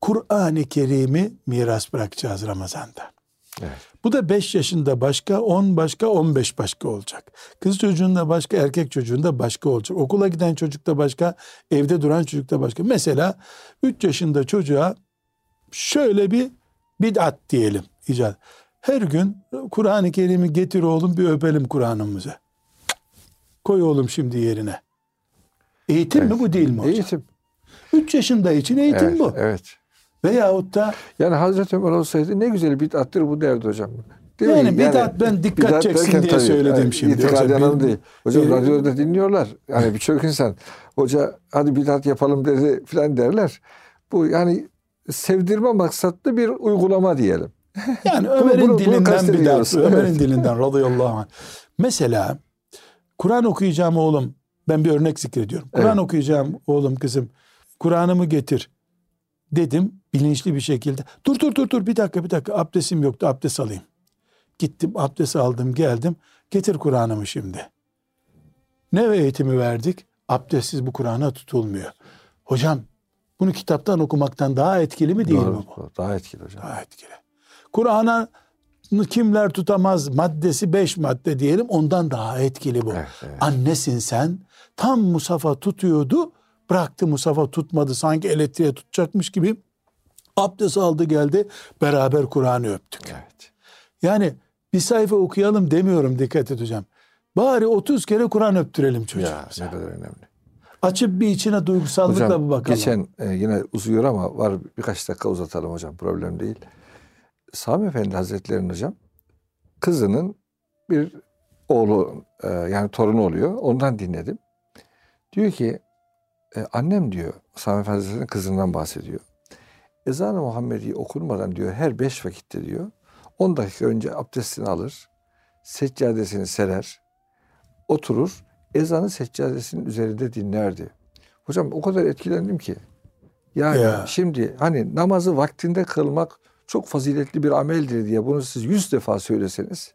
Kur'an-ı Kerim'i miras bırakacağız Ramazan'da. Evet. Bu da 5 yaşında başka, 10 başka, 15 başka olacak. Kız çocuğunda başka, erkek çocuğunda başka olacak. Okula giden çocukta başka, evde duran çocukta başka. Mesela 3 yaşında çocuğa şöyle bir bid'at diyelim icat. Her gün Kur'an-ı Kerim'i getir oğlum bir öpelim Kur'an'ımızı. Koy oğlum şimdi yerine. Eğitim mi bu değil mi hocam? Eğitim. 3 yaşında için eğitim evet, bu. Evet. Veyahut da Yani Hazreti Ömer olsaydı ne güzel bid'attır bu derdi hocam. Değil Yani mi? bid'at ben dikkat bid'at çeksin derken diye söyledim şimdi. İtikadi anlamı değil. Hocam Ee, radyoda dinliyorlar. Yani birçok insan hoca hadi bid'at yapalım dedi filan derler. Bu yani sevdirme maksatlı bir uygulama diyelim. Yani Ömer'in bunu- bunu dilinden bir kastediyoruz. daha. Ömer'in dilinden radıyallahu anh. Mesela Kur'an okuyacağım oğlum. Ben bir örnek zikrediyorum. Kur'an Evet. okuyacağım oğlum kızım. Kur'an'ımı getir dedim bilinçli bir şekilde. Dur dur dur dur bir dakika bir dakika abdestim yoktu abdest alayım. Gittim abdest aldım geldim. Getir Kur'an'ımı şimdi. Ne eğitimi verdik? Abdestsiz bu Kur'an'a tutulmuyor. Hocam bunu kitaptan okumaktan daha etkili mi değil Doğru, mi bu? Daha etkili hocam. Daha etkili. Kur'an'a kimler tutamaz maddesi beş madde diyelim ondan daha etkili bu. Evet, evet. Annesin sen tam Musafa tutuyordu bıraktı Musafa tutmadı sanki elektriğe tutacakmış gibi abdest aldı geldi beraber Kur'an'ı öptük. Evet. Yani bir sayfa okuyalım demiyorum dikkat et hocam. Bari 30 kere Kur'an öptürelim Ya çocuğumuza. ne kadar önemli. Açıp bir içine duygusallıkla Hocam bir bakalım. geçen e, yine uzuyor ama var birkaç dakika uzatalım hocam problem değil. Sami Efendi Hazretleri'nin hocam kızının bir oğlu e, yani torunu oluyor. Ondan dinledim. Diyor ki e, annem diyor Sami Efendi Hazretleri'nin kızından bahsediyor. Ezan-ı Muhammedi okunmadan diyor her beş vakitte diyor 10 dakika önce abdestini alır, seccadesini serer, oturur, ezanı seccadesinin üzerinde dinlerdi. Hocam o kadar etkilendim ki. Yani Ya. şimdi hani namazı vaktinde kılmak çok faziletli bir ameldir diye bunu siz yüz defa söyleseniz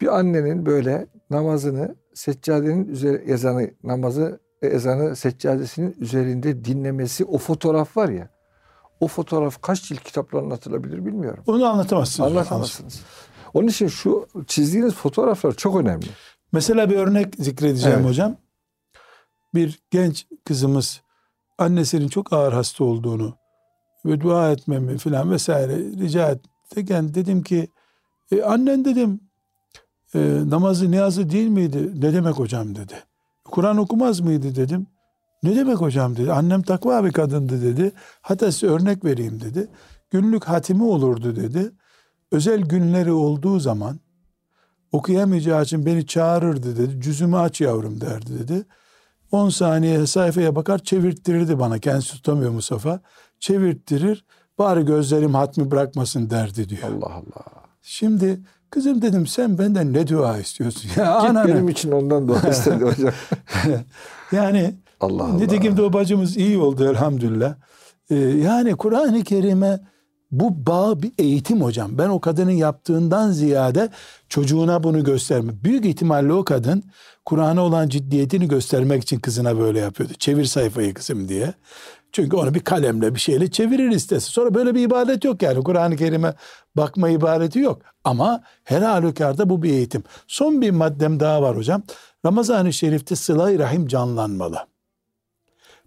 bir annenin böyle namazını seccadenin üzeri ezanı namazı ezanı seccadesinin üzerinde dinlemesi o fotoğraf var ya o fotoğraf kaç cilt kitapla anlatılabilir bilmiyorum. Onu anlatamazsınız. Anlatamazsınız. Onun için şu çizdiğiniz fotoğraflar çok önemli. Mesela bir örnek zikredeceğim Evet. hocam. Bir genç kızımız annesinin çok ağır hasta olduğunu ve dua etmemi filan vesaire rica ettikken dedim ki e, annen dedim e, namazı niyazı değil miydi? Ne demek hocam dedi. Kur'an okumaz mıydı dedim. Ne demek hocam dedi. Annem takva bir kadındı dedi. Hatta size örnek vereyim dedi. Günlük hatimi olurdu dedi. Özel günleri olduğu zaman okuyamayacağı için beni çağırırdı dedi. Cüzümü aç yavrum derdi dedi. 10 saniye sayfaya bakar çevirttirirdi bana. Kendisi tutamıyor Mustafa. Çevirttirir. Bari gözlerim hatmi bırakmasın derdi diyor. Allah Allah. Şimdi kızım dedim sen benden ne dua istiyorsun? Ya Git anane. benim için ondan dua istedi hocam. yani Allah Allah. nitekim de o bacımız iyi oldu elhamdülillah. Ee, yani Kur'an-ı Kerim'e bu bağ bir eğitim hocam. Ben o kadının yaptığından ziyade çocuğuna bunu gösterme. Büyük ihtimalle o kadın Kur'an'a olan ciddiyetini göstermek için kızına böyle yapıyordu. Çevir sayfayı kızım diye. Çünkü onu bir kalemle bir şeyle çevirir istese. Sonra böyle bir ibadet yok yani. Kur'an-ı Kerim'e bakma ibadeti yok. Ama her halükarda bu bir eğitim. Son bir maddem daha var hocam. Ramazan-ı Şerif'te sıla-i rahim canlanmalı.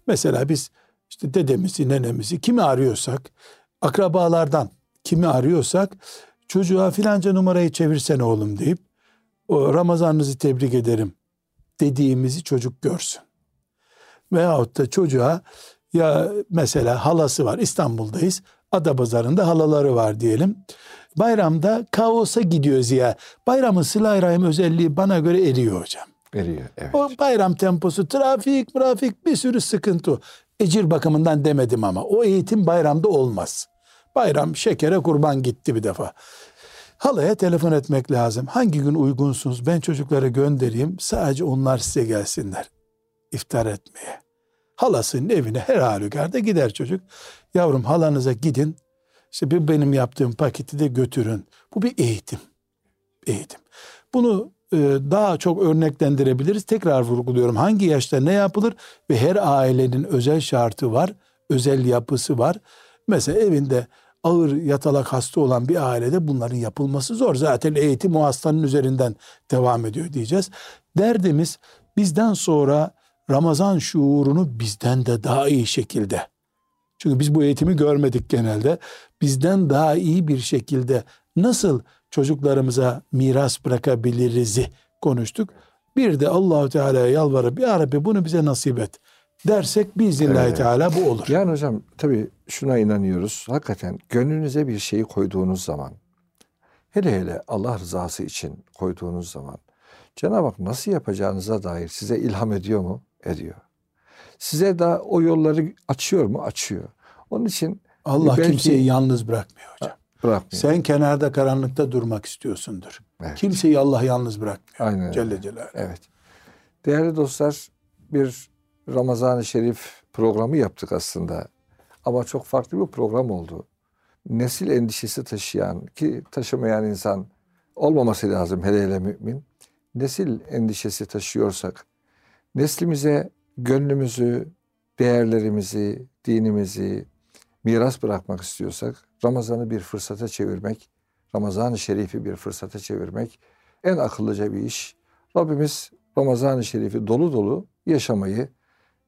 Mesela biz işte dedemizi, nenemizi kimi arıyorsak, akrabalardan kimi arıyorsak çocuğa filanca numarayı çevirsene oğlum deyip o Ramazanınızı tebrik ederim dediğimizi çocuk görsün. Veyahut da çocuğa ya mesela halası var İstanbul'dayız. Adapazarı'nda halaları var diyelim. Bayramda kaosa gidiyor Ziya. Bayramın sıla rahim özelliği bana göre eriyor hocam. Veriyor. Evet. O bayram temposu, trafik, trafik bir sürü sıkıntı. Ecir bakımından demedim ama o eğitim bayramda olmaz. Bayram şekere kurban gitti bir defa. Halaya telefon etmek lazım. Hangi gün uygunsunuz? Ben çocukları göndereyim. Sadece onlar size gelsinler. iftar etmeye. Halasının evine her halükarda gider çocuk. Yavrum halanıza gidin. İşte bir benim yaptığım paketi de götürün. Bu bir eğitim. Eğitim. Bunu e, daha çok örneklendirebiliriz. Tekrar vurguluyorum. Hangi yaşta ne yapılır ve her ailenin özel şartı var, özel yapısı var. Mesela evinde ağır yatalak hasta olan bir ailede bunların yapılması zor. Zaten eğitim o hastanın üzerinden devam ediyor diyeceğiz. Derdimiz bizden sonra Ramazan şuurunu bizden de daha iyi şekilde. Çünkü biz bu eğitimi görmedik genelde. Bizden daha iyi bir şekilde nasıl çocuklarımıza miras bırakabiliriz'i konuştuk. Bir de Allahu Teala'ya yalvarıp ya Rabbi bunu bize nasip et dersek biiznillahü Evet. teala bu olur. Yani hocam tabii şuna inanıyoruz. Hakikaten gönlünüze bir şeyi koyduğunuz zaman hele hele Allah rızası için koyduğunuz zaman Cenab-ı Hak nasıl yapacağınıza dair size ilham ediyor mu? Ediyor. Size de o yolları açıyor mu? Açıyor. Onun için Allah Belki- kimseyi yalnız bırakmıyor hocam. bırakmıyor. Sen kenarda karanlıkta durmak istiyorsundur. Evet. Kimseyi Allah yalnız bırakmıyor. Aynen. Celle Celaluhu. Evet. Değerli dostlar bir Ramazan-ı Şerif programı yaptık aslında. Ama çok farklı bir program oldu. Nesil endişesi taşıyan ki taşımayan insan olmaması lazım hele hele mümin. Nesil endişesi taşıyorsak neslimize gönlümüzü, değerlerimizi, dinimizi miras bırakmak istiyorsak Ramazan'ı bir fırsata çevirmek, Ramazan-ı Şerif'i bir fırsata çevirmek en akıllıca bir iş. Rabbimiz Ramazan-ı Şerif'i dolu dolu yaşamayı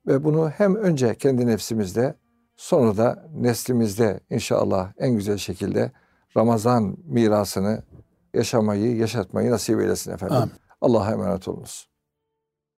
ve bunu hem önce kendi nefsimizde sonra da neslimizde inşallah en güzel şekilde Ramazan mirasını yaşamayı, yaşatmayı nasip eylesin efendim. Allah'a emanet olunuz.